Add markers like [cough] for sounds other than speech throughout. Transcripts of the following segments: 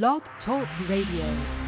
Blog Talk Radio.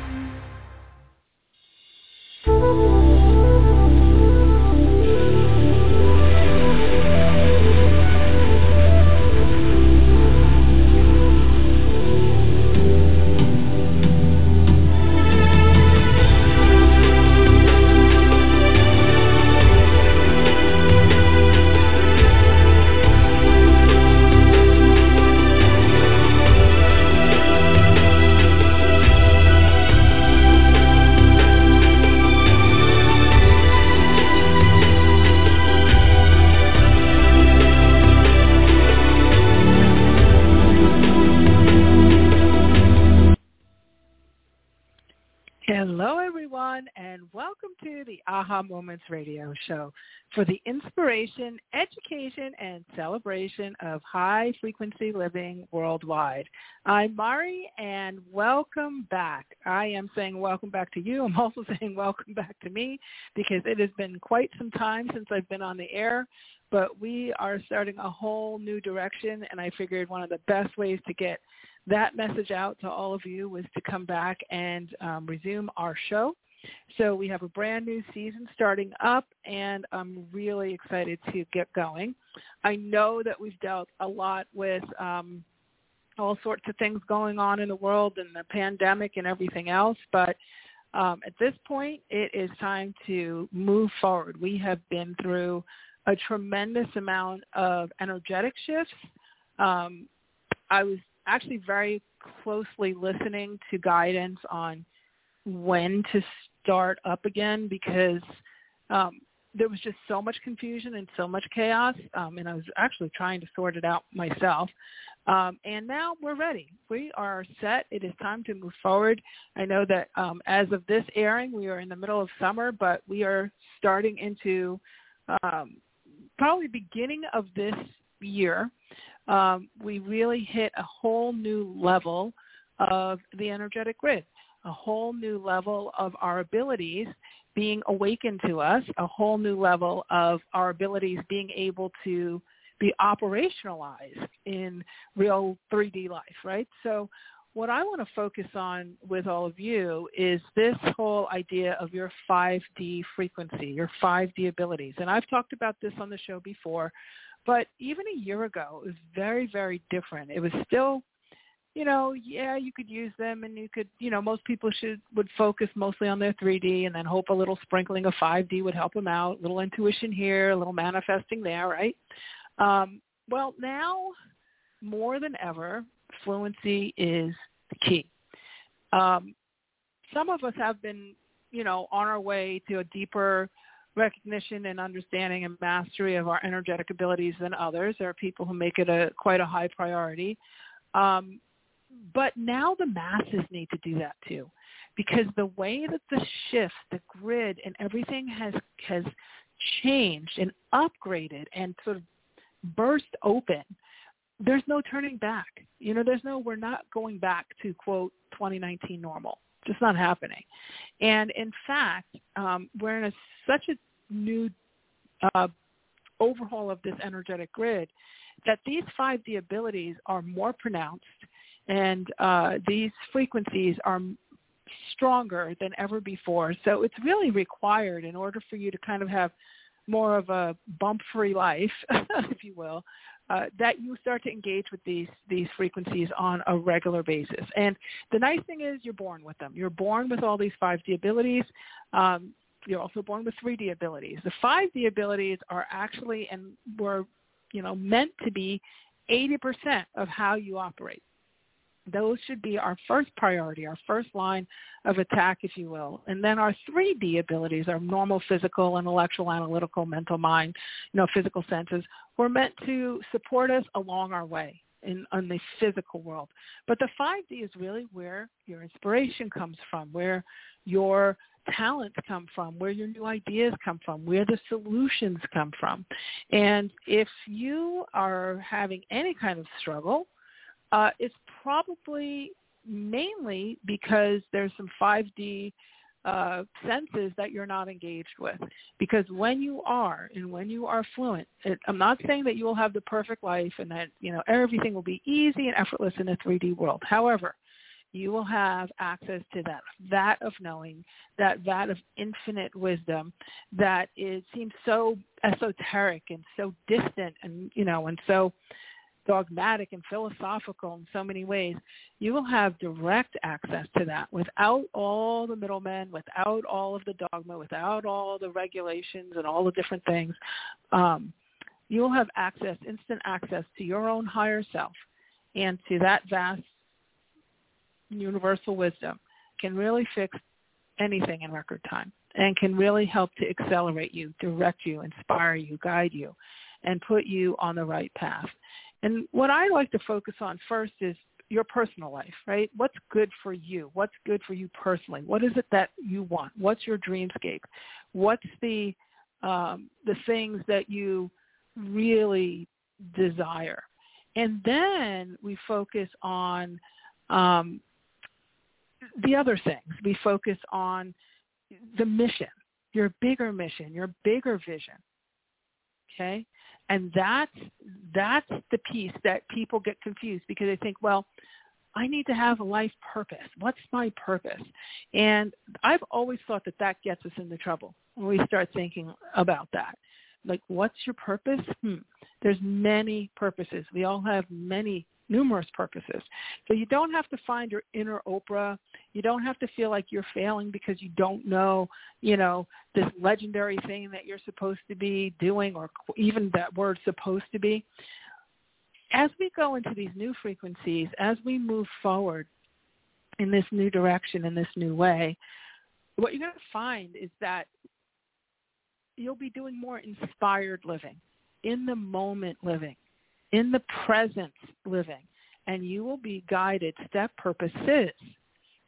Aha Moments radio show for the inspiration, education, and celebration of high frequency living worldwide. I'm Mari, and welcome back. I am saying welcome back to you. I'm [laughs] also saying welcome back to me because it has been quite some time since I've been on the air, but we are starting a whole new direction, and I figured one of the best ways to get that message out to all of you was to come back and um, resume our show. So we have a brand new season starting up, and I'm really excited to get going. I know that we've dealt a lot with um, all sorts of things going on in the world and the pandemic and everything else, but um, at this point, it is time to move forward. We have been through a tremendous amount of energetic shifts. Um, I was actually very closely listening to guidance on when to start up again because um, there was just so much confusion and so much chaos, um, and I was actually trying to sort it out myself. Um, and now we're ready. We are set. It is time to move forward. I know that um, as of this airing, we are in the middle of summer, but we are starting into um, probably beginning of this year um, we really hit a whole new level of the energetic grid, a whole new level of our abilities being awakened to us, a whole new level of our abilities being able to be operationalized in real 3D life, right? So what I want to focus on with all of you is this whole idea of your 5D frequency, your 5D abilities. And I've talked about this on the show before, but even a year ago, it was very, very different. It was still, you know, yeah, you could use them and you could, you know, most people should would focus mostly on their 3D and then hope a little sprinkling of 5D would help them out, a little intuition here, a little manifesting there, right? Um, well, now more than ever, fluency is the key. Um, some of us have been, you know, on our way to a deeper recognition and understanding and mastery of our energetic abilities than others. There are people who make it a quite a high priority. Um, but now the masses need to do that too, because the way that the shift, the grid, and everything has has changed and upgraded and sort of burst open. There's no turning back. You know, there's no we're not going back to quote 2019 normal just not happening. And in fact, um, we're in a, such a new uh, overhaul of this energetic grid that these 5D abilities are more pronounced and uh, these frequencies are stronger than ever before. So it's really required in order for you to kind of have more of a bump-free life, [laughs] if you will, uh, that you start to engage with these these frequencies on a regular basis. And the nice thing is you're born with them. You're born with all these 5D abilities. Um, you're also born with 3D abilities. The 5D abilities are actually and were you know meant to be 80% of how you operate. Those should be our first priority, our first line of attack, if you will. And then our 3D abilities, our normal physical, intellectual, analytical, mental mind, you know, physical senses, were meant to support us along our way in, the physical world. But the 5D is really where your inspiration comes from, where your talents come from, where your new ideas come from, where the solutions come from. And if you are having any kind of struggle, uh, it's probably mainly because there's some 5D uh, senses that you're not engaged with. Because when you are, and when you are fluent, it, I'm not saying that you will have the perfect life and that you know everything will be easy and effortless in a 3D world. However, you will have access to that that of knowing, that that of infinite wisdom that it seems so esoteric and so distant and, you know, and so dogmatic and philosophical in so many ways. You will have direct access to that without all the middlemen, without all of the dogma, without all the regulations and all the different things. Um, you'll have access, instant access to your own higher self and to that vast universal wisdom can really fix anything in record time and can really help to accelerate you, direct you, inspire you, guide you, and put you on the right path. And what I like to focus on first is your personal life, right? What's good for you? What's good for you personally? What is it that you want? What's your dreamscape? What's the um, the things that you really desire? And then we focus on um, the other things. We focus on the mission, your bigger mission, your bigger vision. Okay? And that's that's the piece that people get confused because they think, well, I need to have a life purpose. What's my purpose? And I've always thought that that gets us into trouble when we start thinking about that. Like, what's your purpose? Hmm. There's many purposes. We all have many numerous purposes. So you don't have to find your inner Oprah. You don't have to feel like you're failing because you don't know, you know, this legendary thing that you're supposed to be doing or even that word supposed to be. As we go into these new frequencies, as we move forward in this new direction, in this new way, what you're going to find is that you'll be doing more inspired living, in the moment living in the present living, and you will be guided step purposes.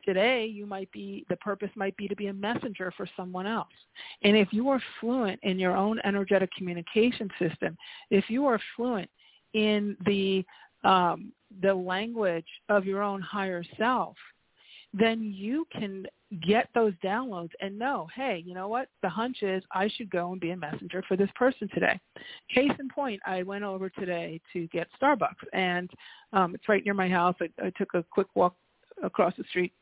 Today, you might be the purpose might be to be a messenger for someone else. And if you are fluent in your own energetic communication system, if you are fluent in the um, the language of your own higher self, then you can get those downloads and know, hey, you know what? The hunch is I should go and be a messenger for this person today. Case in point, I went over today to get Starbucks, and um, it's right near my house. I, I took a quick walk across the street.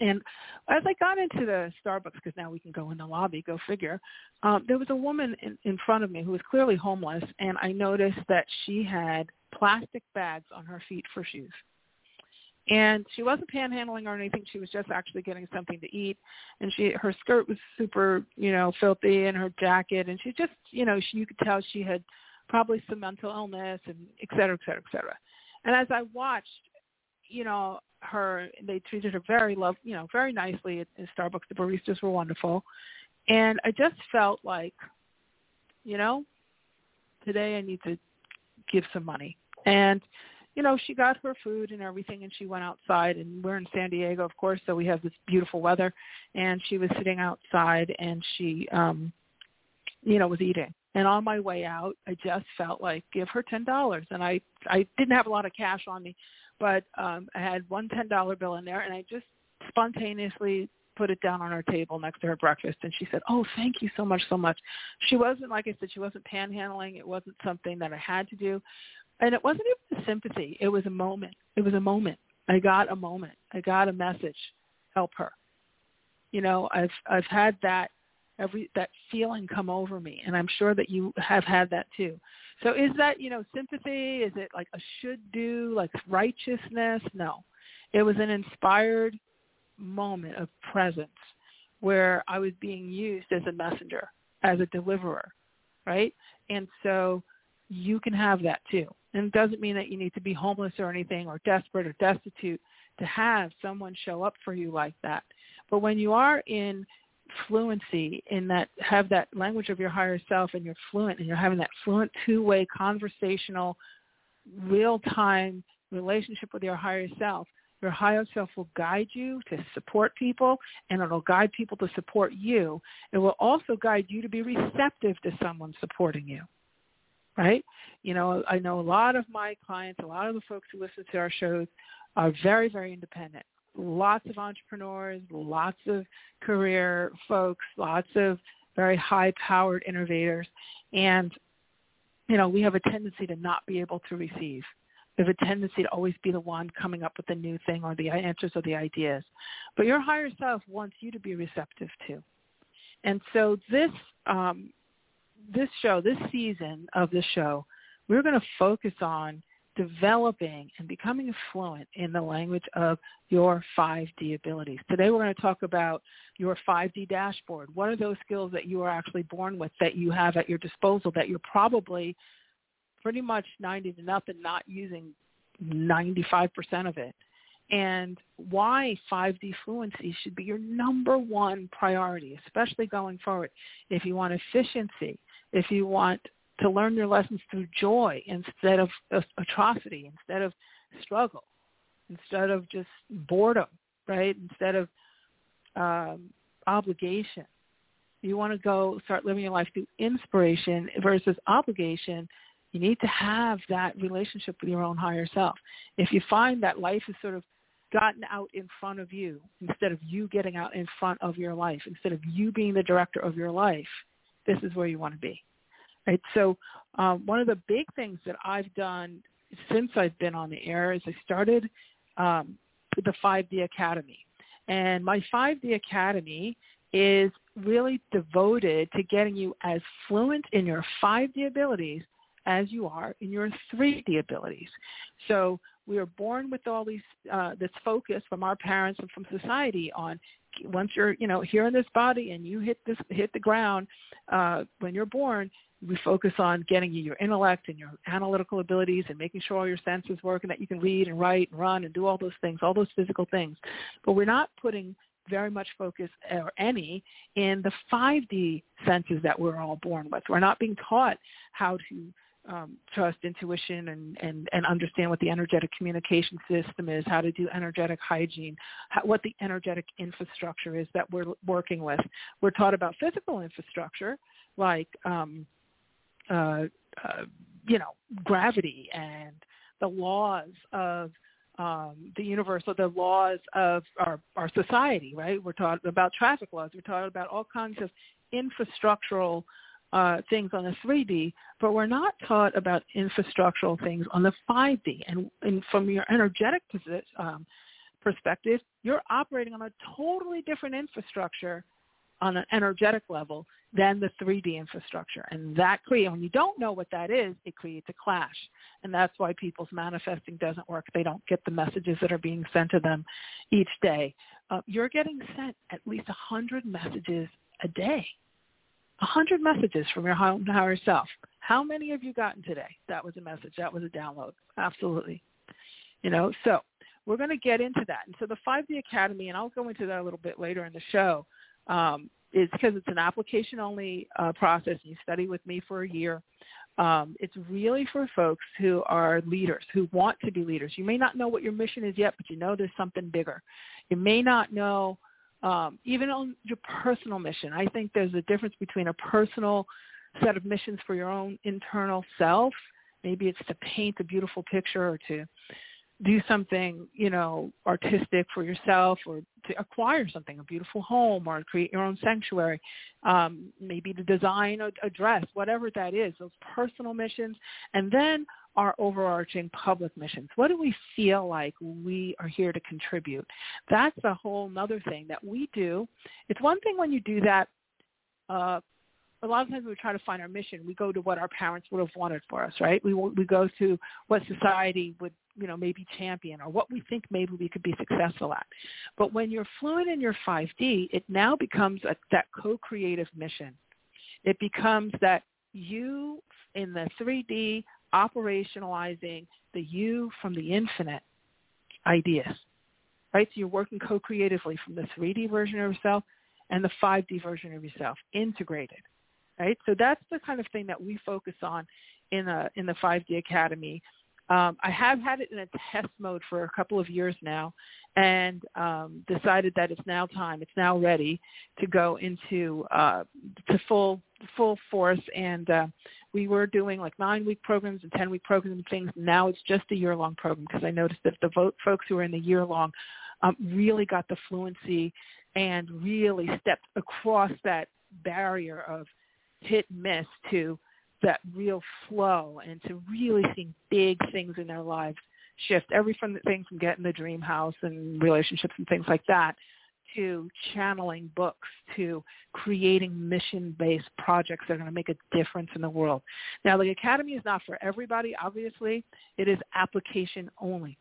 And as I got into the Starbucks, because now we can go in the lobby, go figure, um, there was a woman in, in front of me who was clearly homeless, and I noticed that she had plastic bags on her feet for shoes. And she wasn't panhandling or anything. She was just actually getting something to eat. And she, her skirt was super, you know, filthy and her jacket. And she just, you know, she, you could tell she had probably some mental illness and et cetera, et cetera, et cetera. And as I watched, you know, her, they treated her very love, you know, very nicely at, at Starbucks. The baristas were wonderful. And I just felt like, you know, today I need to give some money. And you know, she got her food and everything and she went outside and we're in San Diego, of course, so we have this beautiful weather and she was sitting outside and she um you know, was eating. And on my way out, I just felt like give her ten dollars and I I didn't have a lot of cash on me, but um I had one ten dollar bill in there and I just spontaneously put it down on her table next to her breakfast and she said, "Oh, thank you so much, so much." She wasn't like I said, she wasn't panhandling. It wasn't something that I had to do, and it wasn't even sympathy. It was a moment. It was a moment. I got a moment. I got a message. Help her. You know, I've I've had that every that feeling come over me, and I'm sure that you have had that too. So is that you know sympathy? Is it like a should do, like righteousness? No, it was an inspired moment of presence where I was being used as a messenger, as a deliverer, right? And so you can have that too. And it doesn't mean that you need to be homeless or anything or desperate or destitute to have someone show up for you like that. But when you are in fluency in that have that language of your higher self and you're fluent and you're having that fluent two-way conversational real-time relationship with your higher self, your higher self will guide you to support people and it'll guide people to support you. It will also guide you to be receptive to someone supporting you right? You know, I know a lot of my clients, a lot of the folks who listen to our shows are very, very independent. Lots of entrepreneurs, lots of career folks, lots of very high-powered innovators. And, you know, we have a tendency to not be able to receive. We have a tendency to always be the one coming up with the new thing or the answers or the ideas. But your higher self wants you to be receptive too. And so this um, this show, this season of the show, we're going to focus on developing and becoming fluent in the language of your 5D abilities. Today we're going to talk about your 5D dashboard. What are those skills that you are actually born with that you have at your disposal that you're probably pretty much 90 to nothing not using 95% of it? And why 5D fluency should be your number one priority, especially going forward. If you want efficiency, if you want to learn your lessons through joy instead of atrocity, instead of struggle, instead of just boredom, right? Instead of um, obligation. You want to go start living your life through inspiration versus obligation. You need to have that relationship with your own higher self. If you find that life is sort of gotten out in front of you instead of you getting out in front of your life, instead of you being the director of your life, this is where you want to be. Right. So um, one of the big things that I've done since I've been on the air is I started um, the 5D Academy. And my 5D Academy is really devoted to getting you as fluent in your 5D abilities as you are in your 3D abilities. So we are born with all these uh, this focus from our parents and from society on once you're you know here in this body and you hit this hit the ground uh, when you're born we focus on getting you your intellect and your analytical abilities and making sure all your senses work and that you can read and write and run and do all those things, all those physical things. But we're not putting very much focus or any in the 5D senses that we're all born with. We're not being taught how to um, trust intuition and, and, and understand what the energetic communication system is, how to do energetic hygiene, how, what the energetic infrastructure is that we're working with. We're taught about physical infrastructure like um, uh, uh, you know, gravity and the laws of um, the universe or the laws of our, our society, right? We're taught about traffic laws. We're taught about all kinds of infrastructural uh, things on the 3D, but we're not taught about infrastructural things on the 5D. And, and from your energetic um, perspective, you're operating on a totally different infrastructure on an energetic level than the 3D infrastructure. And that creates, when you don't know what that is, it creates a clash. And that's why people's manifesting doesn't work. They don't get the messages that are being sent to them each day. Uh, you're getting sent at least 100 messages a day. 100 messages from your higher self. How many have you gotten today? That was a message. That was a download. Absolutely. You know, so we're going to get into that. And so the 5D Academy, and I'll go into that a little bit later in the show, um, is because it's an application-only uh, process. You study with me for a year. Um, it's really for folks who are leaders, who want to be leaders. You may not know what your mission is yet, but you know there's something bigger. You may not know, um, even on your personal mission. I think there's a difference between a personal set of missions for your own internal self. Maybe it's to paint a beautiful picture or to do something, you know, artistic for yourself or to acquire something, a beautiful home or create your own sanctuary, um, maybe to design a, a dress, whatever that is, those personal missions, and then our overarching public missions. What do we feel like we are here to contribute? That's a whole other thing that we do. It's one thing when you do that uh, a lot of times we try to find our mission, we go to what our parents would have wanted for us, right? We we go to what society would you know, maybe champion or what we think maybe we could be successful at. But when you're fluent in your 5D, it now becomes a, that co-creative mission. It becomes that you in the 3D operationalizing the you from the infinite ideas, right? So you're working co-creatively from the 3D version of yourself and the 5D version of yourself, integrated, right? So that's the kind of thing that we focus on in, a, in the 5D Academy um, I have had it in a test mode for a couple of years now, and um, decided that it's now time. It's now ready to go into uh, to full full force. And uh, we were doing like nine week programs and ten week programs and things. Now it's just a year long program because I noticed that the vote folks who are in the year long um, really got the fluency and really stepped across that barrier of hit miss to that real flow and to really seeing big things in their lives shift everything from getting the dream house and relationships and things like that to channeling books to creating mission-based projects that are going to make a difference in the world. Now, the Academy is not for everybody, obviously. It is application only.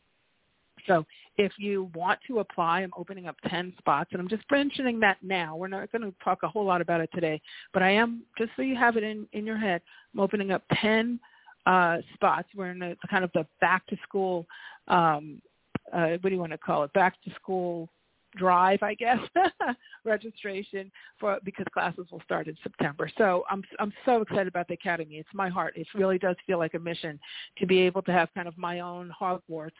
So if you want to apply, I'm opening up 10 spots, and I'm just mentioning that now. We're not going to talk a whole lot about it today, but I am, just so you have it in, in your head, I'm opening up 10 uh, spots. We're in the, kind of the back-to-school, um, uh, what do you want to call it, back-to-school drive, I guess, [laughs] registration for because classes will start in September. So I'm I'm so excited about the academy. It's my heart. It really does feel like a mission to be able to have kind of my own Hogwarts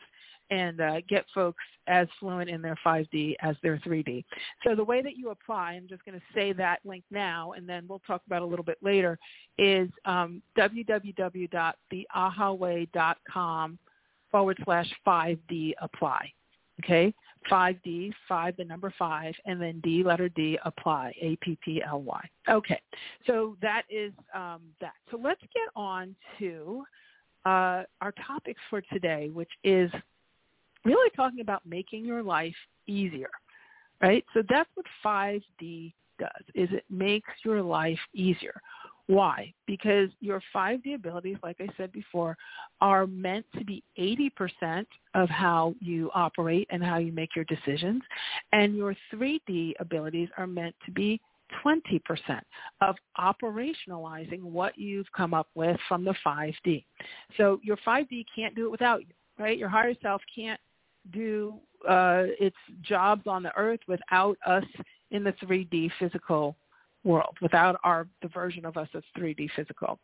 and uh, get folks as fluent in their 5D as their 3D. So the way that you apply, I'm just going to say that link now, and then we'll talk about a little bit later, is um, www.theahaway.com forward slash 5D apply. Okay, 5D, 5 the number 5, and then D, letter D, apply, A-P-P-L-Y. Okay, so that is um, that. So let's get on to uh, our topics for today, which is really talking about making your life easier, right? So that's what 5D does, is it makes your life easier. Why? Because your 5D abilities, like I said before, are meant to be 80% of how you operate and how you make your decisions. And your 3D abilities are meant to be 20% of operationalizing what you've come up with from the 5D. So your 5D can't do it without you, right? Your higher self can't do uh, its jobs on the earth without us in the 3D physical world, without our the version of us that's 3D physical.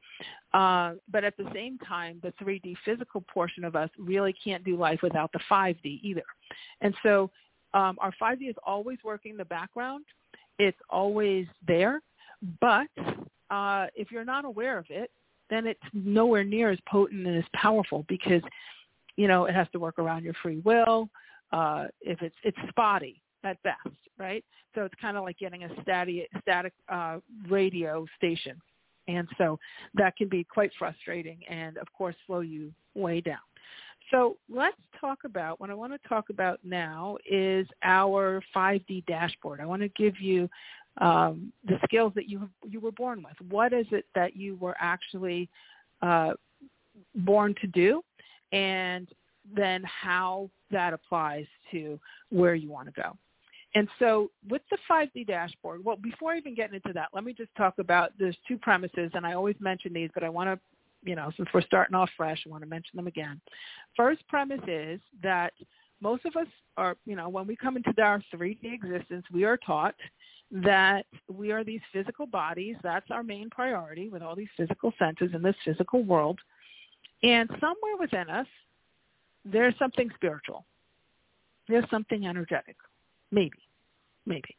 Uh, but at the same time, the 3D physical portion of us really can't do life without the 5D either. And so um, our 5D is always working in the background. It's always there. But uh, if you're not aware of it, then it's nowhere near as potent and as powerful because you know, it has to work around your free will. Uh, if it's it's spotty at best, right? So it's kind of like getting a static static uh, radio station, and so that can be quite frustrating, and of course slow you way down. So let's talk about what I want to talk about now is our 5D dashboard. I want to give you um, the skills that you you were born with. What is it that you were actually uh, born to do, and then how that applies to where you want to go. And so with the 5D dashboard, well, before even getting into that, let me just talk about there's two premises, and I always mention these, but I want to, you know, since we're starting off fresh, I want to mention them again. First premise is that most of us are, you know, when we come into our 3D existence, we are taught that we are these physical bodies. That's our main priority with all these physical senses in this physical world. And somewhere within us, there's something spiritual. There's something energetic. Maybe. Maybe.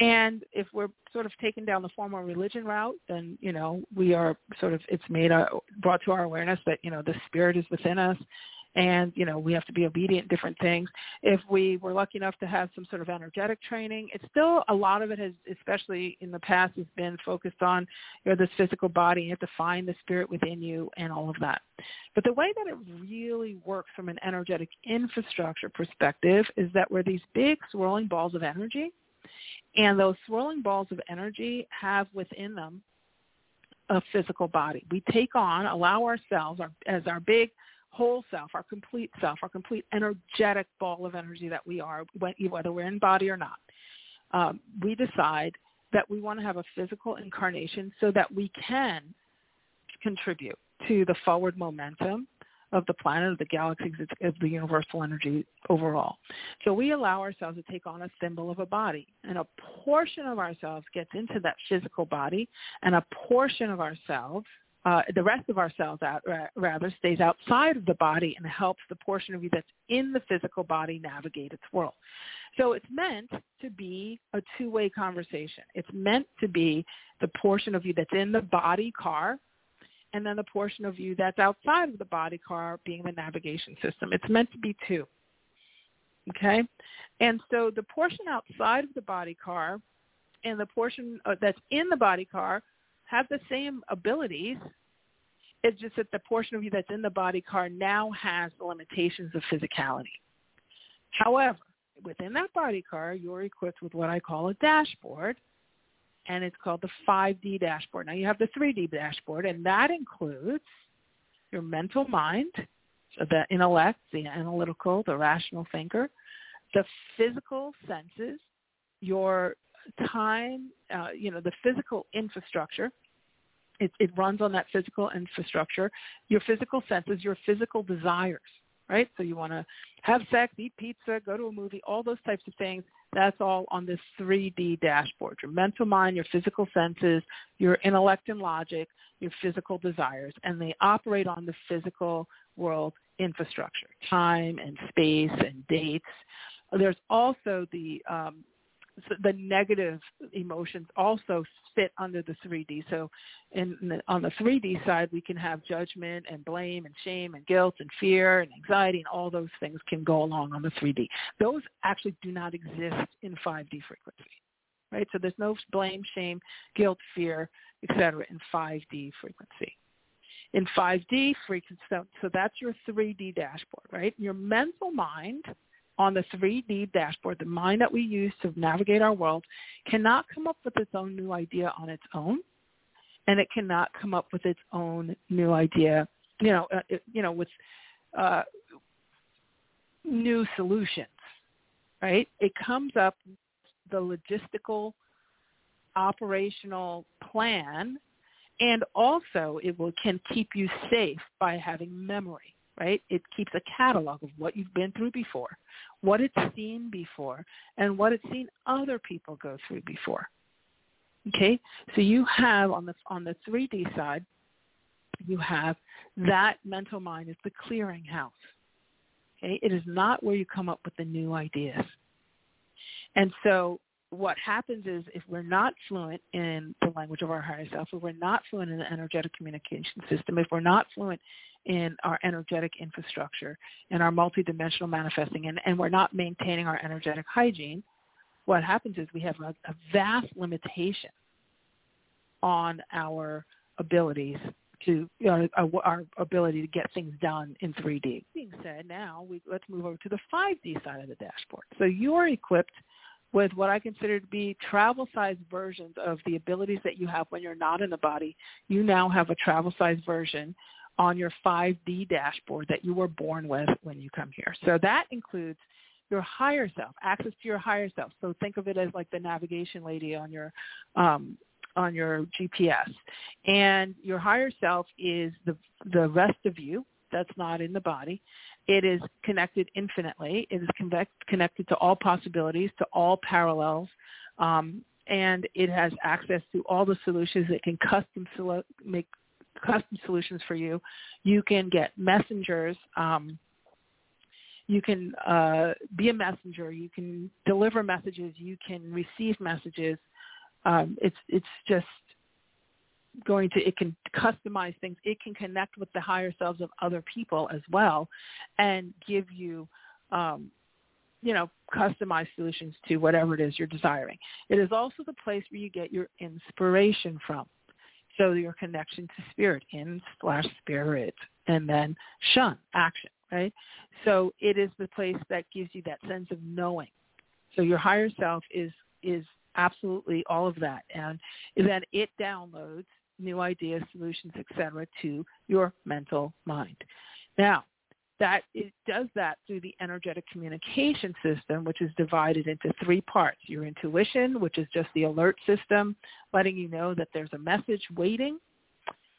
And if we're sort of taken down the formal religion route, then, you know, we are sort of, it's made, uh, brought to our awareness that, you know, the spirit is within us and you know we have to be obedient different things if we were lucky enough to have some sort of energetic training it's still a lot of it has especially in the past has been focused on you know this physical body you have to find the spirit within you and all of that but the way that it really works from an energetic infrastructure perspective is that we're these big swirling balls of energy and those swirling balls of energy have within them a physical body. We take on, allow ourselves our, as our big whole self, our complete self, our complete energetic ball of energy that we are, whether we're in body or not, um, we decide that we want to have a physical incarnation so that we can contribute to the forward momentum of the planet, of the galaxy, of the universal energy overall. So we allow ourselves to take on a symbol of a body, and a portion of ourselves gets into that physical body, and a portion of ourselves uh, the rest of ourselves out, rather stays outside of the body and helps the portion of you that's in the physical body navigate its world. So it's meant to be a two-way conversation. It's meant to be the portion of you that's in the body car and then the portion of you that's outside of the body car being the navigation system. It's meant to be two. Okay? And so the portion outside of the body car and the portion uh, that's in the body car have the same abilities It's just that the portion of you that's in the body car now has the limitations of physicality. However, within that body car, you're equipped with what I call a dashboard, and it's called the 5D dashboard. Now you have the 3D dashboard, and that includes your mental mind, so the intellect, the analytical, the rational thinker, the physical senses, your time, uh, you know, the physical infrastructure. It, it runs on that physical infrastructure. Your physical senses, your physical desires, right? So you want to have sex, eat pizza, go to a movie, all those types of things. That's all on this 3D dashboard. Your mental mind, your physical senses, your intellect and logic, your physical desires, and they operate on the physical world infrastructure, time and space and dates. There's also the um, the negative emotions also fit under the 3D. So in, the, on the 3D side, we can have judgment and blame and shame and guilt and fear and anxiety and all those things can go along on the 3D. Those actually do not exist in 5D frequency, right? So there's no blame, shame, guilt, fear, etc. in 5D frequency. In 5D frequency, so, so that's your 3D dashboard, right? Your mental mind – on the 3D dashboard, the mind that we use to navigate our world cannot come up with its own new idea on its own, and it cannot come up with its own new idea, you know, uh, you know, with uh, new solutions, right? It comes up the logistical, operational plan, and also it will can keep you safe by having memory right? It keeps a catalog of what you've been through before, what it's seen before, and what it's seen other people go through before. Okay, so you have on the on the 3D side, you have that mental mind is the clearinghouse. Okay, it is not where you come up with the new ideas. And so what happens is if we're not fluent in the language of our higher self, if we're not fluent in the energetic communication system, if we're not fluent in our energetic infrastructure and our multidimensional manifesting and, and we're not maintaining our energetic hygiene, what happens is we have a, a vast limitation on our abilities to you know, our, our, ability to get things done in 3D. Being said, now we, let's move over to the 5D side of the dashboard. So you're equipped with what I consider to be travel-sized versions of the abilities that you have when you're not in the body. You now have a travel-sized version on your 5D dashboard that you were born with when you come here. So that includes your higher self, access to your higher self. So think of it as like the navigation lady on your um, on your GPS. And your higher self is the the rest of you that's not in the body. It is connected infinitely. It is connect, connected to all possibilities, to all parallels, um, and it has access to all the solutions. It can custom make custom solutions for you. You can get messengers. Um, you can uh, be a messenger. You can deliver messages. You can receive messages. Um, it's it's just going to it can customize things. It can connect with the higher selves of other people as well, and give you. Um, you know, customized solutions to whatever it is you're desiring. It is also the place where you get your inspiration from. So your connection to spirit, in slash spirit, and then shun, action, right? So it is the place that gives you that sense of knowing. So your higher self is is absolutely all of that, and then it downloads new ideas, solutions, etc., to your mental mind. Now, that it does that through the energetic communication system, which is divided into three parts. Your intuition, which is just the alert system, letting you know that there's a message waiting.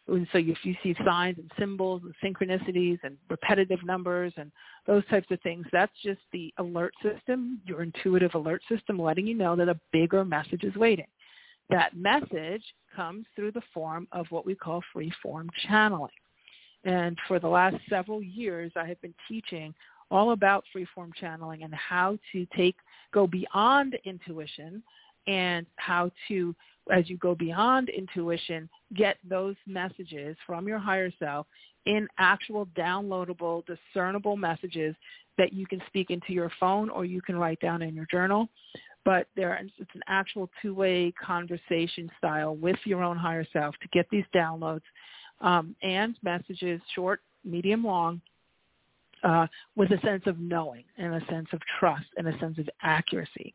And so if you see signs and symbols and synchronicities and repetitive numbers and those types of things, that's just the alert system, your intuitive alert system, letting you know that a bigger message is waiting. That message comes through the form of what we call free form channeling. And for the last several years, I have been teaching all about freeform channeling and how to take go beyond intuition and how to as you go beyond intuition get those messages from your higher self in actual downloadable discernible messages that you can speak into your phone or you can write down in your journal but there it's an actual two-way conversation style with your own higher self to get these downloads um, and messages, short, medium, long, uh, with a sense of knowing and a sense of trust and a sense of accuracy.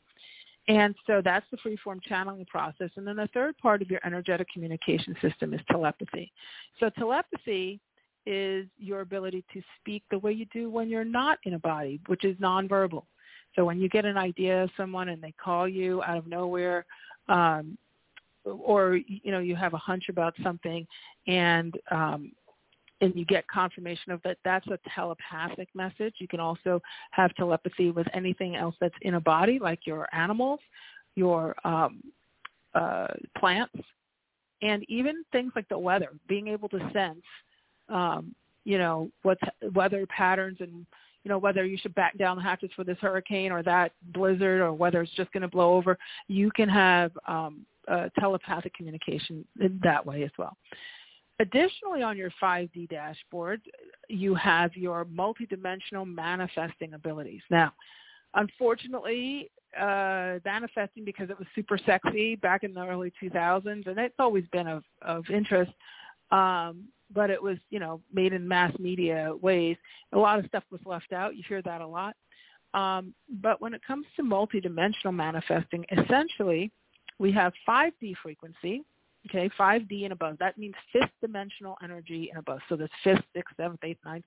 And so that's the free-form channeling process. And then the third part of your energetic communication system is telepathy. So telepathy is your ability to speak the way you do when you're not in a body, which is nonverbal. So when you get an idea of someone and they call you out of nowhere, um, or you know you have a hunch about something, and um, and you get confirmation of that, that's a telepathic message. You can also have telepathy with anything else that's in a body, like your animals, your um, uh, plants, and even things like the weather. Being able to sense, um, you know, what's weather patterns and you know whether you should back down the hatches for this hurricane or that blizzard or whether it's just going to blow over. You can have um, telepathic communication in that way as well. Additionally, on your 5D dashboard, you have your multidimensional manifesting abilities. Now, unfortunately, uh, manifesting because it was super sexy back in the early 2000s, and it's always been of, of interest, um, but it was, you know, made in mass media ways. A lot of stuff was left out. You hear that a lot. Um, but when it comes to multidimensional manifesting, essentially, we have 5D frequency, okay, 5D and above. That means fifth dimensional energy and above. So there's fifth, sixth, seventh, eighth, ninth,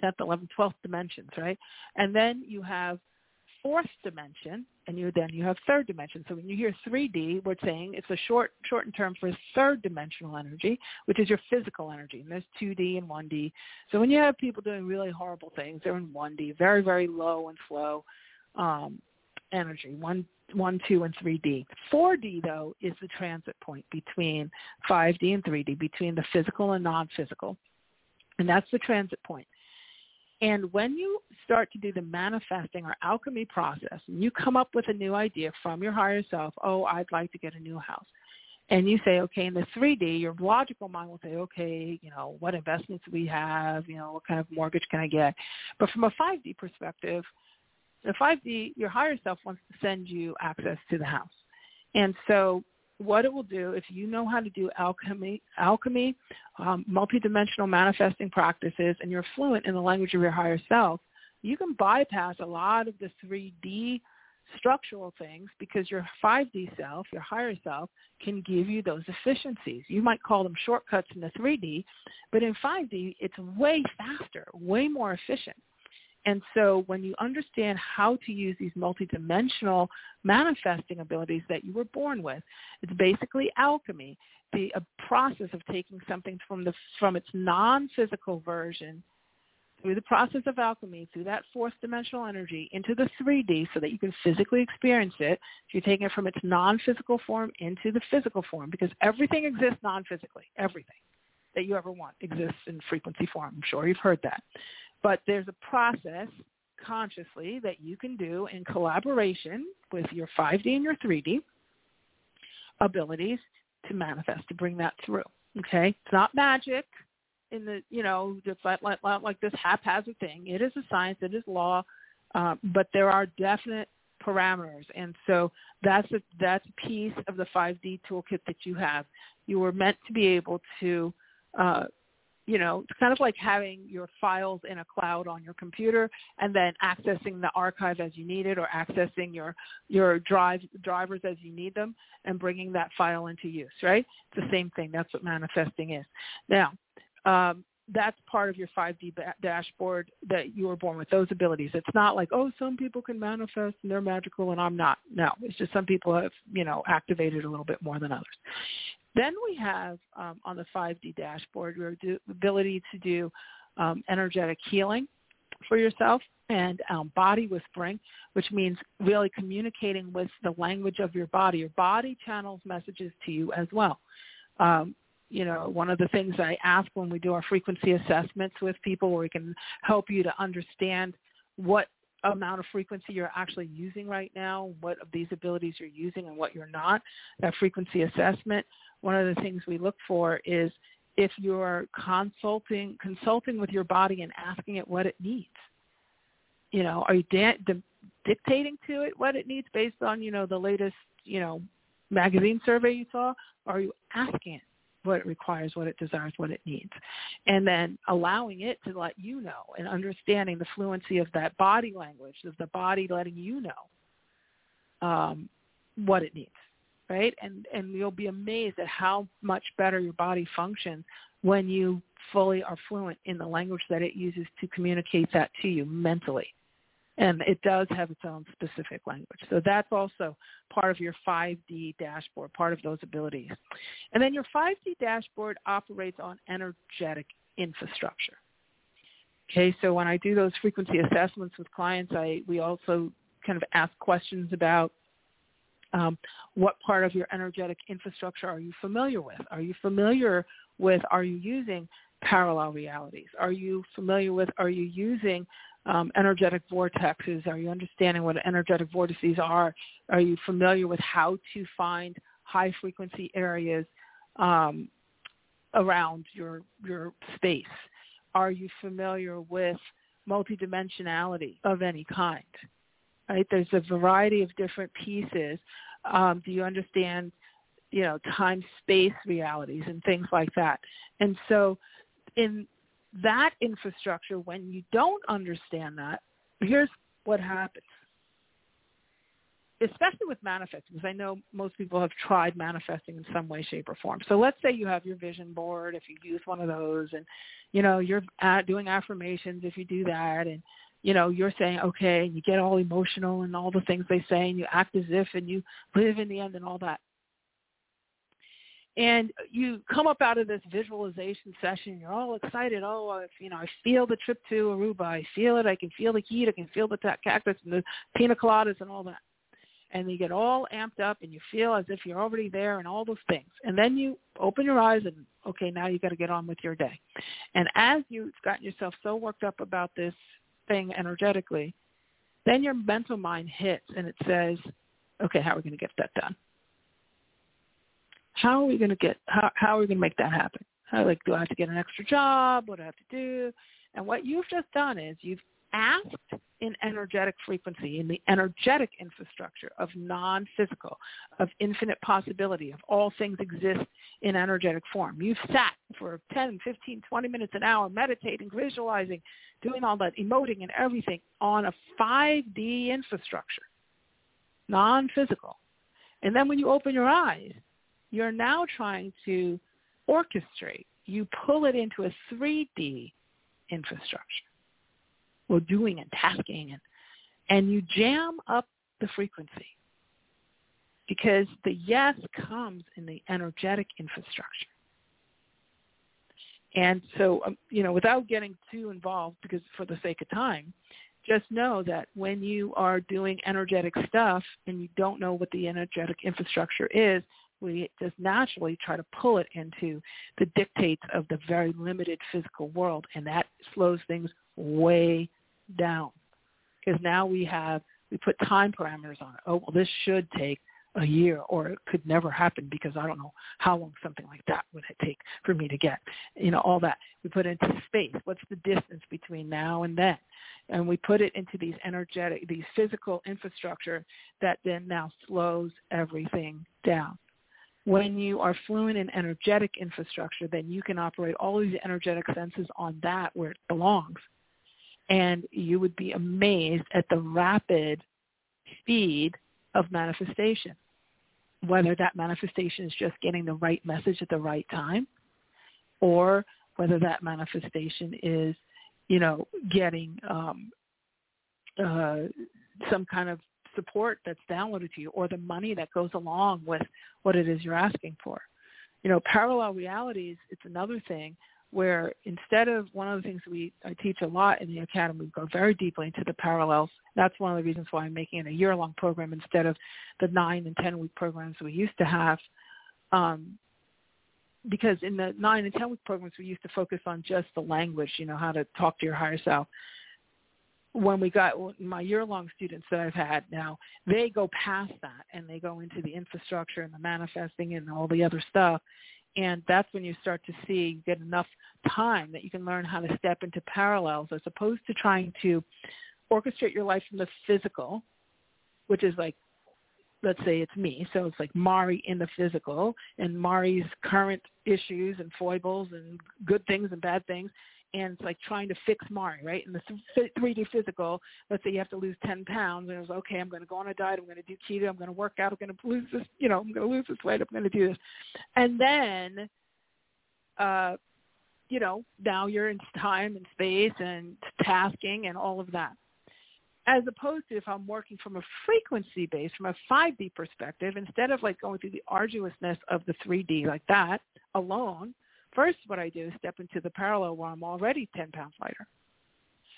tenth, eleventh, twelfth dimensions, right? And then you have fourth dimension, and you then you have third dimension. So when you hear 3D, we're saying it's a short shortened term for third dimensional energy, which is your physical energy. And there's 2D and 1D. So when you have people doing really horrible things, they're in 1D, very very low and slow um, energy, one one, two, and 3D. 4D, though, is the transit point between 5D and 3D, between the physical and non-physical. And that's the transit point. And when you start to do the manifesting or alchemy process, and you come up with a new idea from your higher self, oh, I'd like to get a new house. And you say, okay, in the 3D, your logical mind will say, okay, you know, what investments do we have, you know, what kind of mortgage can I get? But from a 5D perspective, the 5D, your higher self wants to send you access to the house. And so what it will do, if you know how to do alchemy, alchemy, um, multidimensional manifesting practices, and you're fluent in the language of your higher self, you can bypass a lot of the 3D structural things because your 5D self, your higher self, can give you those efficiencies. You might call them shortcuts in the 3D, but in 5D, it's way faster, way more efficient. And so when you understand how to use these multidimensional manifesting abilities that you were born with, it's basically alchemy, the process of taking something from the from its non-physical version through the process of alchemy, through that fourth dimensional energy into the 3D so that you can physically experience it. You're taking it from its non-physical form into the physical form, because everything exists non-physically, everything that you ever want exists in frequency form. I'm sure you've heard that. But there's a process consciously that you can do in collaboration with your 5D and your 3D abilities to manifest, to bring that through. Okay? It's not magic in the, you know, just like, like, like this haphazard thing. It is a science. It is law. Uh, but there are definite parameters. And so that's a, that's a piece of the 5D toolkit that you have. You were meant to be able to uh, you know, it's kind of like having your files in a cloud on your computer and then accessing the archive as you need it or accessing your your drive drivers as you need them and bringing that file into use, right? It's the same thing. That's what manifesting is. Now, um, that's part of your 5D ba- dashboard that you were born with those abilities. It's not like, oh, some people can manifest and they're magical and I'm not. No, it's just some people have, you know, activated a little bit more than others. Then we have um, on the 5D dashboard your ability to do um, energetic healing for yourself and um, body whispering, which means really communicating with the language of your body. Your body channels messages to you as well. Um, you know, one of the things I ask when we do our frequency assessments with people where we can help you to understand what amount of frequency you're actually using right now, what of these abilities you're using and what you're not, that frequency assessment one of the things we look for is if you're consulting consulting with your body and asking it what it needs. You know, are you da- di- dictating to it what it needs based on you know the latest you know magazine survey you saw? Or are you asking it what it requires, what it desires, what it needs. And then allowing it to let you know and understanding the fluency of that body language, of the body letting you know um, what it needs, right? And, and you'll be amazed at how much better your body functions when you fully are fluent in the language that it uses to communicate that to you mentally and it does have its own specific language. So that's also part of your 5D dashboard, part of those abilities. And then your 5D dashboard operates on energetic infrastructure. Okay, so when I do those frequency assessments with clients, I we also kind of ask questions about um, what part of your energetic infrastructure are you familiar with? Are you familiar with, are you using parallel realities? Are you familiar with, are you using um, energetic vortexes? Are you understanding what energetic vortices are? Are you familiar with how to find high frequency areas um, around your your space? Are you familiar with multidimensionality of any kind? Right? There's a variety of different pieces. Um, do you understand, you know, time space realities and things like that? And so, in that infrastructure, when you don't understand that, here's what happens. Especially with manifesting, because I know most people have tried manifesting in some way, shape, or form. So let's say you have your vision board, if you use one of those, and you know you're doing affirmations, if you do that, and you know you're saying okay, and you get all emotional and all the things they say, and you act as if, and you live in the end, and all that and you come up out of this visualization session you're all excited. Oh I, you know i feel the trip to aruba. I feel it. I can feel the heat. I can feel the cactus and the pina coladas and all that. And you get all amped up and you feel as if you're already there and all those things. And then you open your eyes and okay now you got to get on with your day. And as you've gotten yourself so worked up about this thing energetically then your mental mind hits and it says okay how are we going to get that done how are we going to get how how are we going to make that happen? How like do I have to get an extra job? What do I have to do? And what you've just done is you've asked in energetic frequency, in the energetic infrastructure of non-physical, of infinite possibility, of all things exist in energetic form. You've sat for 10, 15, 20 minutes an hour meditating, visualizing, doing all that, emoting and everything on a 5D infrastructure, non-physical. And then when you open your eyes, you're now trying to orchestrate. You pull it into a 3D infrastructure. Well, doing and tasking and and you jam up the frequency because the yes comes in the energetic infrastructure. And so, um, you know, without getting too involved, because for the sake of time, just know that when you are doing energetic stuff and you don't know what the energetic infrastructure is, we just naturally try to pull it into the dictates of the very limited physical world, and that slows things way down. Because now we have, we put time parameters on it. Oh, well, this should take a year or it could never happen because I don't know how long something like that would take for me to get. You know, all that. We put into space. What's the distance between now and then? And we put it into these energetic, these physical infrastructure that then now slows everything down when you are fluent in energetic infrastructure, then you can operate all these energetic senses on that where it belongs. And you would be amazed at the rapid speed of manifestation, whether that manifestation is just getting the right message at the right time or whether that manifestation is, you know, getting um, uh, some kind of support that's downloaded to you or the money that goes along with what it is you're asking for. You know, parallel realities, it's another thing where instead of one of the things we I teach a lot in the academy, we go very deeply into the parallels. That's one of the reasons why I'm making it a year-long program instead of the nine and ten-week programs we used to have. Um, because in the nine and ten week programs we used to focus on just the language, you know, how to talk to your higher self when we got my year-long students that I've had now, they go past that and they go into the infrastructure and the manifesting and all the other stuff. And that's when you start to see, you get enough time that you can learn how to step into parallels as opposed to trying to orchestrate your life from the physical, which is like let's say it's me. So it's like Mari in the physical and Mari's current issues and foibles and good things and bad things. And it's like trying to fix Mari, right? In the 3D physical, let's say you have to lose 10 pounds and it's okay, I'm going to go on a diet, I'm going to do keto, I'm going to work out, I'm going to lose this, you know, I'm going to lose this weight, I'm going to do this. And then, uh, you know, now you're in time and space and tasking and all of that as opposed to if I'm working from a frequency base, from a 5D perspective, instead of like going through the arduousness of the 3D like that alone, first what I do is step into the parallel where I'm already 10 pounds lighter.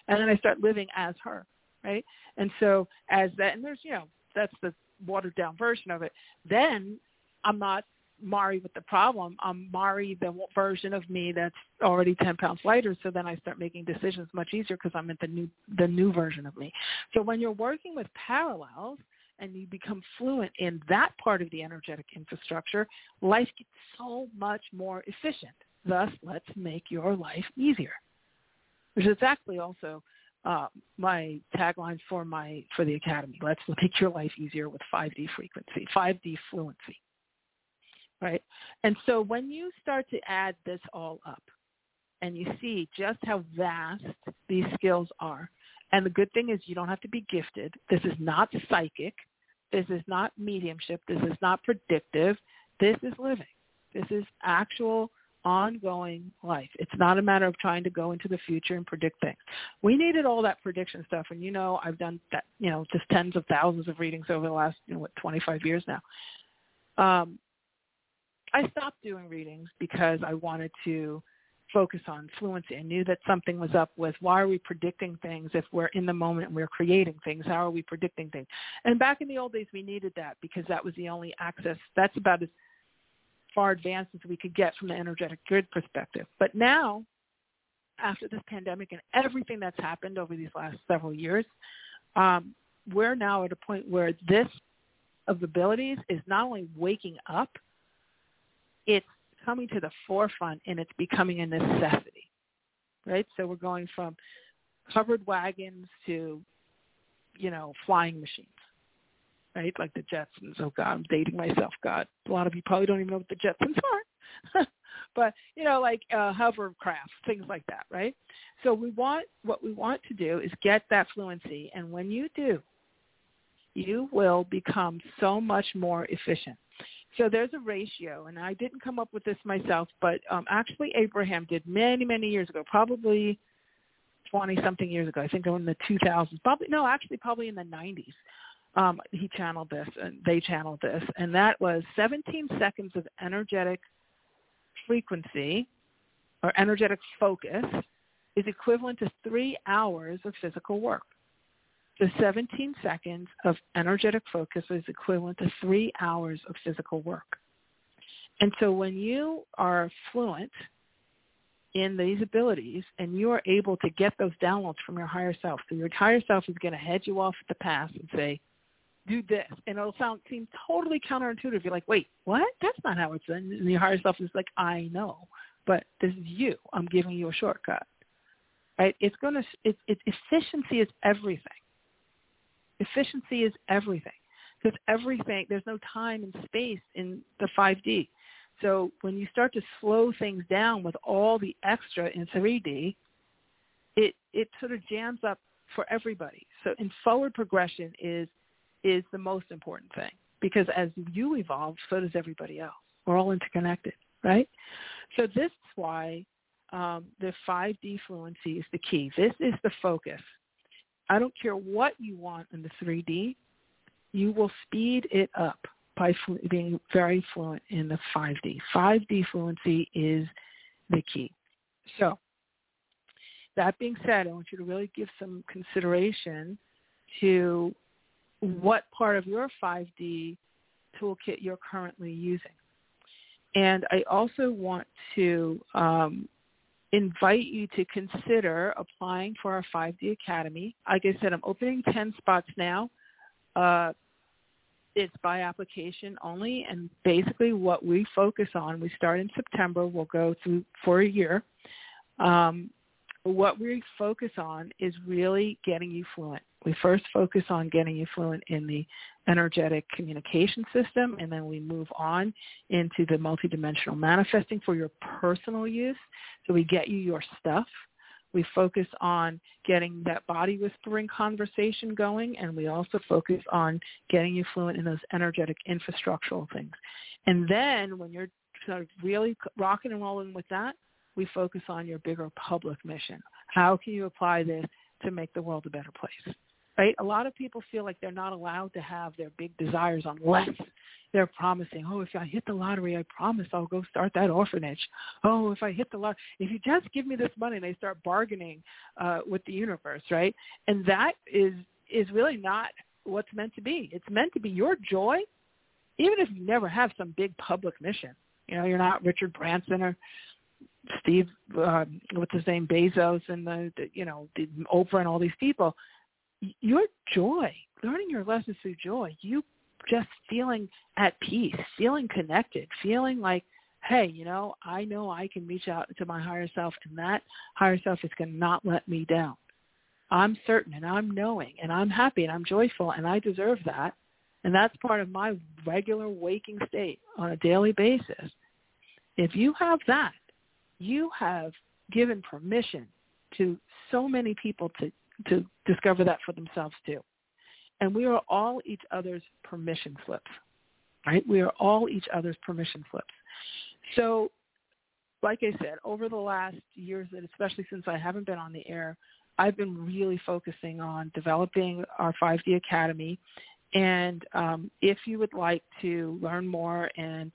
And then I start living as her, right? And so as that, and there's, you know, that's the watered down version of it. Then I'm not Mari with the problem. I'm Mari, the version of me that's already 10 pounds lighter. So then I start making decisions much easier because I'm at the new, the new version of me. So when you're working with parallels and you become fluent in that part of the energetic infrastructure, life gets so much more efficient. Thus, let's make your life easier, which is actually also uh, my tagline for my for the academy. Let's make your life easier with 5D frequency, 5D fluency right? And so when you start to add this all up and you see just how vast these skills are, and the good thing is you don't have to be gifted. This is not psychic. This is not mediumship. This is not predictive. This is living. This is actual ongoing life. It's not a matter of trying to go into the future and predict things. We needed all that prediction stuff, and you know I've done that, you know, just tens of thousands of readings over the last, you know, what, 25 years now. Um, I stopped doing readings because I wanted to focus on fluency. I knew that something was up with why are we predicting things if we're in the moment and we're creating things? How are we predicting things? And back in the old days, we needed that because that was the only access. That's about as far advanced as we could get from the energetic grid perspective. But now, after this pandemic and everything that's happened over these last several years, um, we're now at a point where this of abilities is not only waking up, it's coming to the forefront and it's becoming a necessity, right? So we're going from covered wagons to, you know, flying machines, right? Like the Jetsons. Oh God, I'm dating myself. God, a lot of you probably don't even know what the Jetsons are. [laughs] but you know, like uh, hovercraft, things like that, right? So we want what we want to do is get that fluency, and when you do, you will become so much more efficient. So there's a ratio, and I didn't come up with this myself, but um, actually Abraham did many, many years ago, probably 20-something years ago. I think in the 2000s. Probably no, actually probably in the 90s. Um, he channeled this, and they channeled this, and that was 17 seconds of energetic frequency or energetic focus is equivalent to three hours of physical work. The 17 seconds of energetic focus is equivalent to three hours of physical work. And so when you are fluent in these abilities and you are able to get those downloads from your higher self, so your higher self is going to head you off at the pass and say, do this. And it'll sound seem totally counterintuitive. You're like, wait, what? That's not how it's done. And your higher self is like, I know, but this is you. I'm giving you a shortcut. Right? It's going to, it's, it, efficiency is everything. Efficiency is everything because everything, there's no time and space in the 5D. So when you start to slow things down with all the extra in 3D, it, it sort of jams up for everybody. So in forward progression is, is the most important thing because as you evolve, so does everybody else. We're all interconnected, right? So this is why um, the 5D fluency is the key. This is the focus. I don't care what you want in the 3D, you will speed it up by flu- being very fluent in the 5D. 5D fluency is the key. So that being said, I want you to really give some consideration to what part of your 5D toolkit you're currently using. And I also want to um, invite you to consider applying for our 5D Academy. Like I said, I'm opening 10 spots now. Uh, it's by application only, and basically what we focus on, we start in September, we'll go through for a year. Um, what we focus on is really getting you fluent. We first focus on getting you fluent in the energetic communication system, and then we move on into the multidimensional manifesting for your personal use. So we get you your stuff. We focus on getting that body whispering conversation going, and we also focus on getting you fluent in those energetic infrastructural things. And then when you're sort of really rocking and rolling with that, we focus on your bigger public mission. How can you apply this to make the world a better place? Right? A lot of people feel like they're not allowed to have their big desires unless they're promising, oh, if I hit the lottery, I promise I'll go start that orphanage. Oh, if I hit the lottery, if you just give me this money, and they start bargaining uh, with the universe, right? And that is is really not what's meant to be. It's meant to be your joy, even if you never have some big public mission. You know, you're not Richard Branson or Steve, uh, what's his name, Bezos, and the, the you know the Oprah and all these people. Your joy, learning your lessons through joy, you just feeling at peace, feeling connected, feeling like, hey, you know, I know I can reach out to my higher self, and that higher self is going to not let me down. I'm certain, and I'm knowing, and I'm happy, and I'm joyful, and I deserve that. And that's part of my regular waking state on a daily basis. If you have that, you have given permission to so many people to, to discover that for themselves too. And we are all each other's permission slips, right? We are all each other's permission slips. So like I said, over the last years, and especially since I haven't been on the air, I've been really focusing on developing our 5D Academy. And um, if you would like to learn more and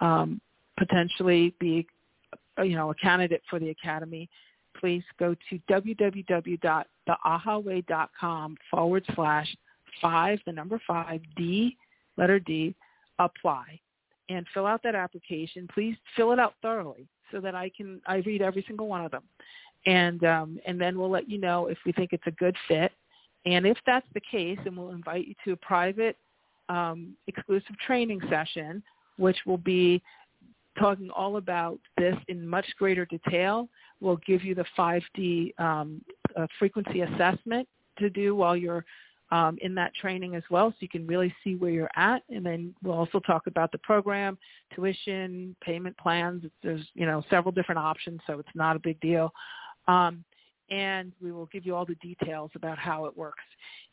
um, potentially be you know, a candidate for the Academy, please go to www.theahaway.com forward slash five, the number five, D, letter D, apply, and fill out that application. Please fill it out thoroughly so that I can, I read every single one of them. And, um, and then we'll let you know if we think it's a good fit. And if that's the case, then we'll invite you to a private um, exclusive training session, which will be talking all about this in much greater detail. We'll give you the 5D um, uh, frequency assessment to do while you're um, in that training as well so you can really see where you're at. And then we'll also talk about the program, tuition, payment plans. There's, you know, several different options, so it's not a big deal. Um, and we will give you all the details about how it works.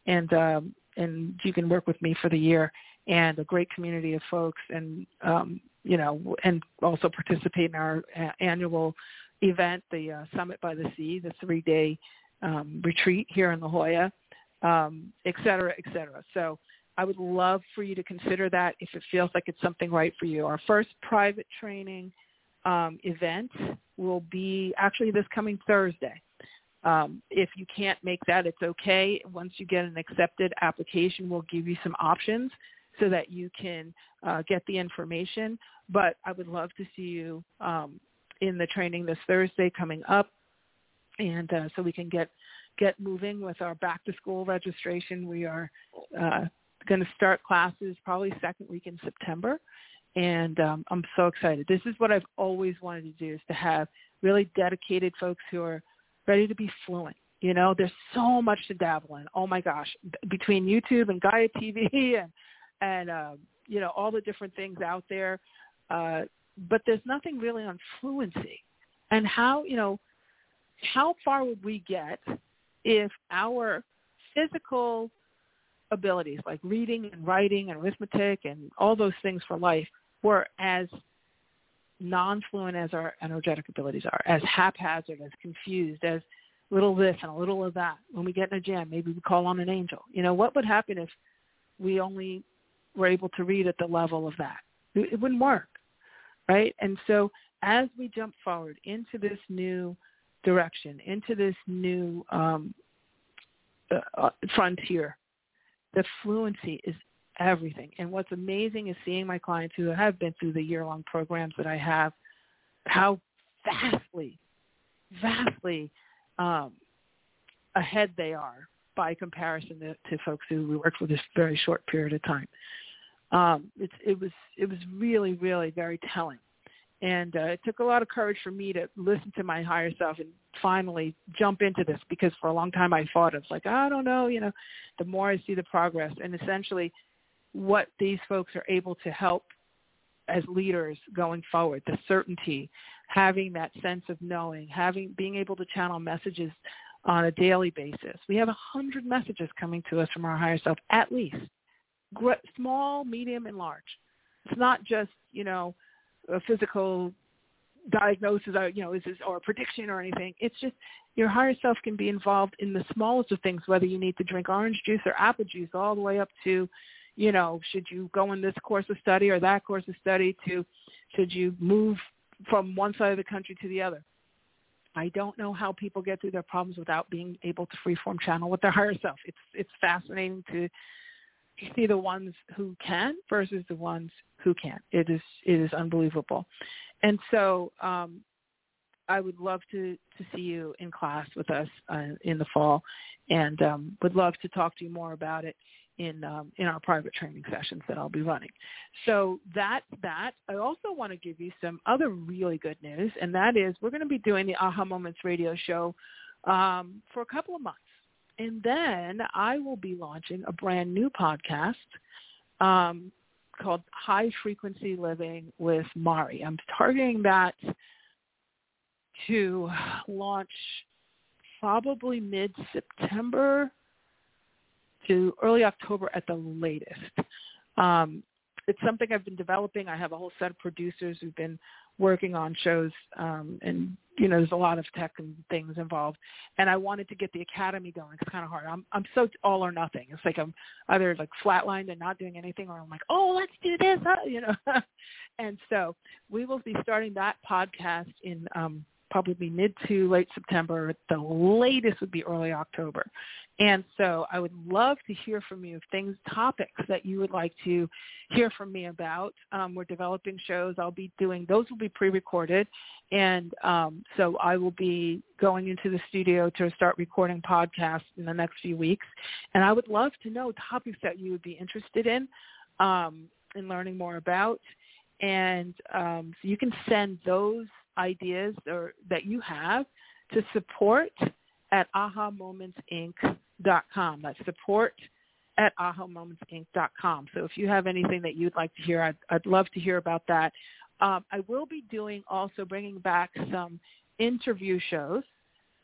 And, um, and you can work with me for the year and a great community of folks and um, you know, and also participate in our annual event, the uh, Summit by the Sea, the three-day um, retreat here in La Jolla, um, et cetera, et cetera. So I would love for you to consider that if it feels like it's something right for you. Our first private training um, event will be actually this coming Thursday. Um, if you can't make that, it's okay. Once you get an accepted application, we'll give you some options so that you can uh, get the information. But I would love to see you um, in the training this Thursday coming up, and uh, so we can get get moving with our back to school registration. We are uh, going to start classes probably second week in September, and um, I'm so excited. This is what I've always wanted to do: is to have really dedicated folks who are ready to be fluent. You know, there's so much to dabble in. Oh my gosh, between YouTube and Gaia TV [laughs] and and uh, you know all the different things out there. Uh, but there's nothing really on fluency, and how you know how far would we get if our physical abilities like reading and writing and arithmetic and all those things for life were as non-fluent as our energetic abilities are, as haphazard, as confused, as little this and a little of that. When we get in a jam, maybe we call on an angel. You know, what would happen if we only were able to read at the level of that. It wouldn't work, right? And so as we jump forward into this new direction, into this new um, uh, uh, frontier, the fluency is everything. And what's amazing is seeing my clients who have been through the year-long programs that I have, how vastly, vastly um, ahead they are by comparison to, to folks who we worked for this very short period of time. Um, it, it was it was really really very telling, And uh, it took a lot of courage for me to listen to my higher self and finally jump into this because for a long time I thought it's like, I don't know, you know, the more I see the progress. And essentially what these folks are able to help as leaders going forward, the certainty, having that sense of knowing, having being able to channel messages on a daily basis. We have a hundred messages coming to us from our higher self, at least, small, medium, and large. It's not just you know a physical diagnosis or you know is this, or a prediction or anything. It's just your higher self can be involved in the smallest of things, whether you need to drink orange juice or apple juice, all the way up to you know, should you go in this course of study or that course of study to should you move from one side of the country to the other? I don't know how people get through their problems without being able to freeform channel with their [laughs] higher self. It's it's fascinating to see the ones who can versus the ones who can't. It is it is unbelievable, and so um, I would love to to see you in class with us uh, in the fall, and um, would love to talk to you more about it in um, in our private training sessions that I'll be running. So that that I also want to give you some other really good news, and that is we're going to be doing the Aha Moments radio show um, for a couple of months, and then I will be launching a brand new podcast um, called High Frequency Living with Mari. I'm targeting that to launch probably mid September to early October at the latest. Um, it's something I've been developing. I have a whole set of producers who've been working on shows, um, and you know, there's a lot of tech and things involved. And I wanted to get the academy going. It's kind of hard. I'm I'm so all or nothing. It's like I'm either like flatlined and not doing anything, or I'm like, oh, let's do this, [laughs] you know. [laughs] and so we will be starting that podcast in um, probably mid to late September. The latest would be early October. And so I would love to hear from you things, topics that you would like to hear from me about. Um, we're developing shows. I'll be doing, those will be pre-recorded. And um, so I will be going into the studio to start recording podcasts in the next few weeks. And I would love to know topics that you would be interested in um, and learning more about. And um, so you can send those ideas or that you have to support at ahamomentsinc.com. That's support at ahamomentsinc.com. So if you have anything that you'd like to hear, I'd, I'd love to hear about that. Um, I will be doing also bringing back some interview shows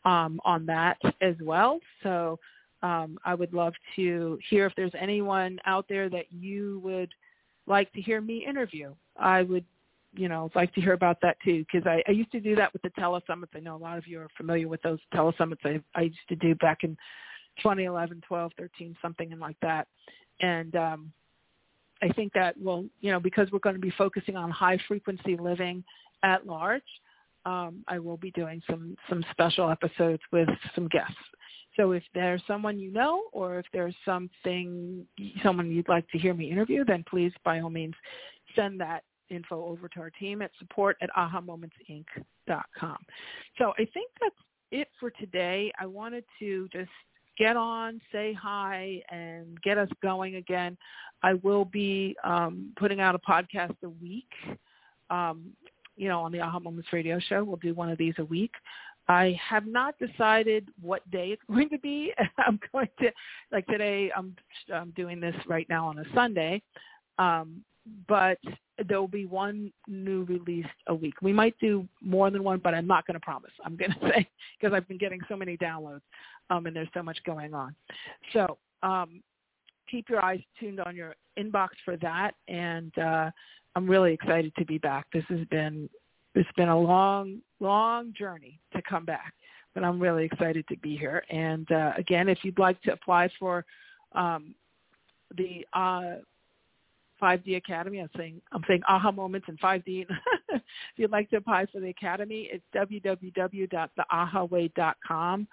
um, on that as well. So um, I would love to hear if there's anyone out there that you would like to hear me interview. I would you know, like to hear about that too, because I, I used to do that with the telesummits. I know a lot of you are familiar with those telesummits I, I used to do back in 2011, 12, 13, something like that. And um, I think that will, you know, because we're going to be focusing on high frequency living at large, um, I will be doing some some special episodes with some guests. So if there's someone you know, or if there's something someone you'd like to hear me interview, then please, by all means, send that info over to our team at support at ahamomentsinc.com. So I think that's it for today. I wanted to just get on, say hi, and get us going again. I will be um, putting out a podcast a week, um, you know, on the Aha Moments radio show. We'll do one of these a week. I have not decided what day it's [laughs] going to be. I'm going to, like today, I'm, I'm doing this right now on a Sunday. Um, but there will be one new release a week. We might do more than one, but I'm not going to promise. I'm going [laughs] to say because I've been getting so many downloads, um, and there's so much going on. So um, keep your eyes tuned on your inbox for that, and uh, I'm really excited to be back. This has been it's been a long, long journey to come back, but I'm really excited to be here. And uh, again, if you'd like to apply for um, the uh, 5D Academy. I'm saying I'm saying aha moments in 5D. [laughs] if you'd like to apply for the academy, it's www.theahaway.com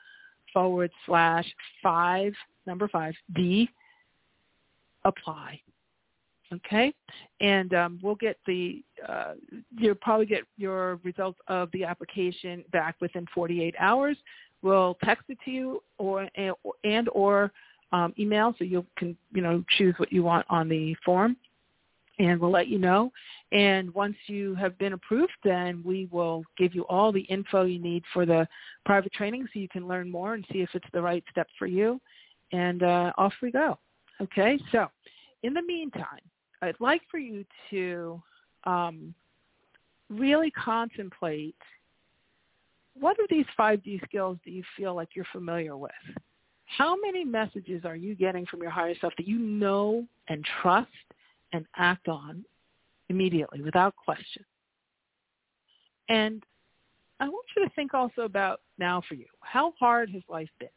forward slash five number five D apply. Okay, and um, we'll get the uh, you'll probably get your results of the application back within 48 hours. We'll text it to you or and or um, email, so you can you know choose what you want on the form and we'll let you know. And once you have been approved, then we will give you all the info you need for the private training so you can learn more and see if it's the right step for you. And uh, off we go. Okay, so in the meantime, I'd like for you to um, really contemplate what are these 5D skills do you feel like you're familiar with? How many messages are you getting from your higher self that you know and trust and act on immediately without question? And I want you to think also about now for you. How hard has life been?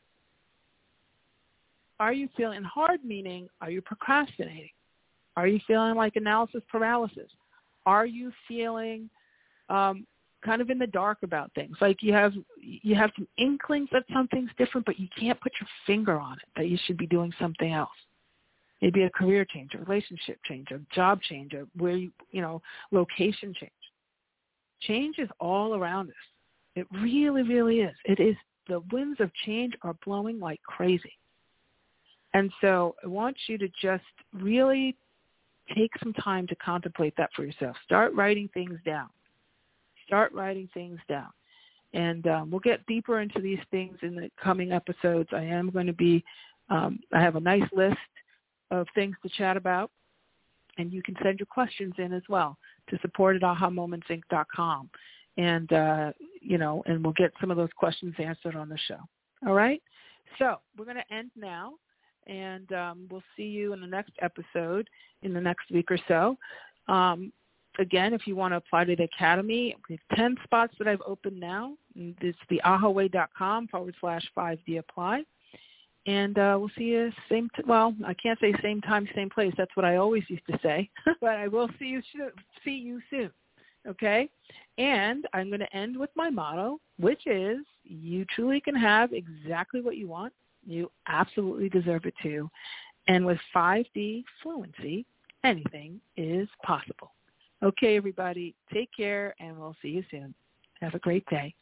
Are you feeling hard meaning are you procrastinating? Are you feeling like analysis paralysis? Are you feeling um, kind of in the dark about things. Like you have you have some inklings that something's different, but you can't put your finger on it that you should be doing something else. Maybe a career change, a relationship change, a job change, a where you you know location change. Change is all around us. It really, really is. It is. The winds of change are blowing like crazy. And so I want you to just really take some time to contemplate that for yourself. Start writing things down. Start writing things down. And um, we'll get deeper into these things in the coming episodes. I am going to be, um, I have a nice list of things to chat about. And you can send your questions in as well to support at ahamomentsinc.com. And, uh, you know, and we'll get some of those questions answered on the show. All right? So we're going to end now and um, we'll see you in the next episode in the next week or so. Um, again, if you want to apply to the Academy, we have 10 spots that I've opened now. It's the ahaway.com forward slash 5D apply. And uh, we'll see you same, t- well, I can't say same time, same place. That's what I always used to say. [laughs] but I will see you, sh- see you soon. Okay? And I'm going to end with my motto, which is you truly can have exactly what you want. You absolutely deserve it too. And with 5D fluency, anything is possible. Okay, everybody, take care, and we'll see you soon. Have a great day.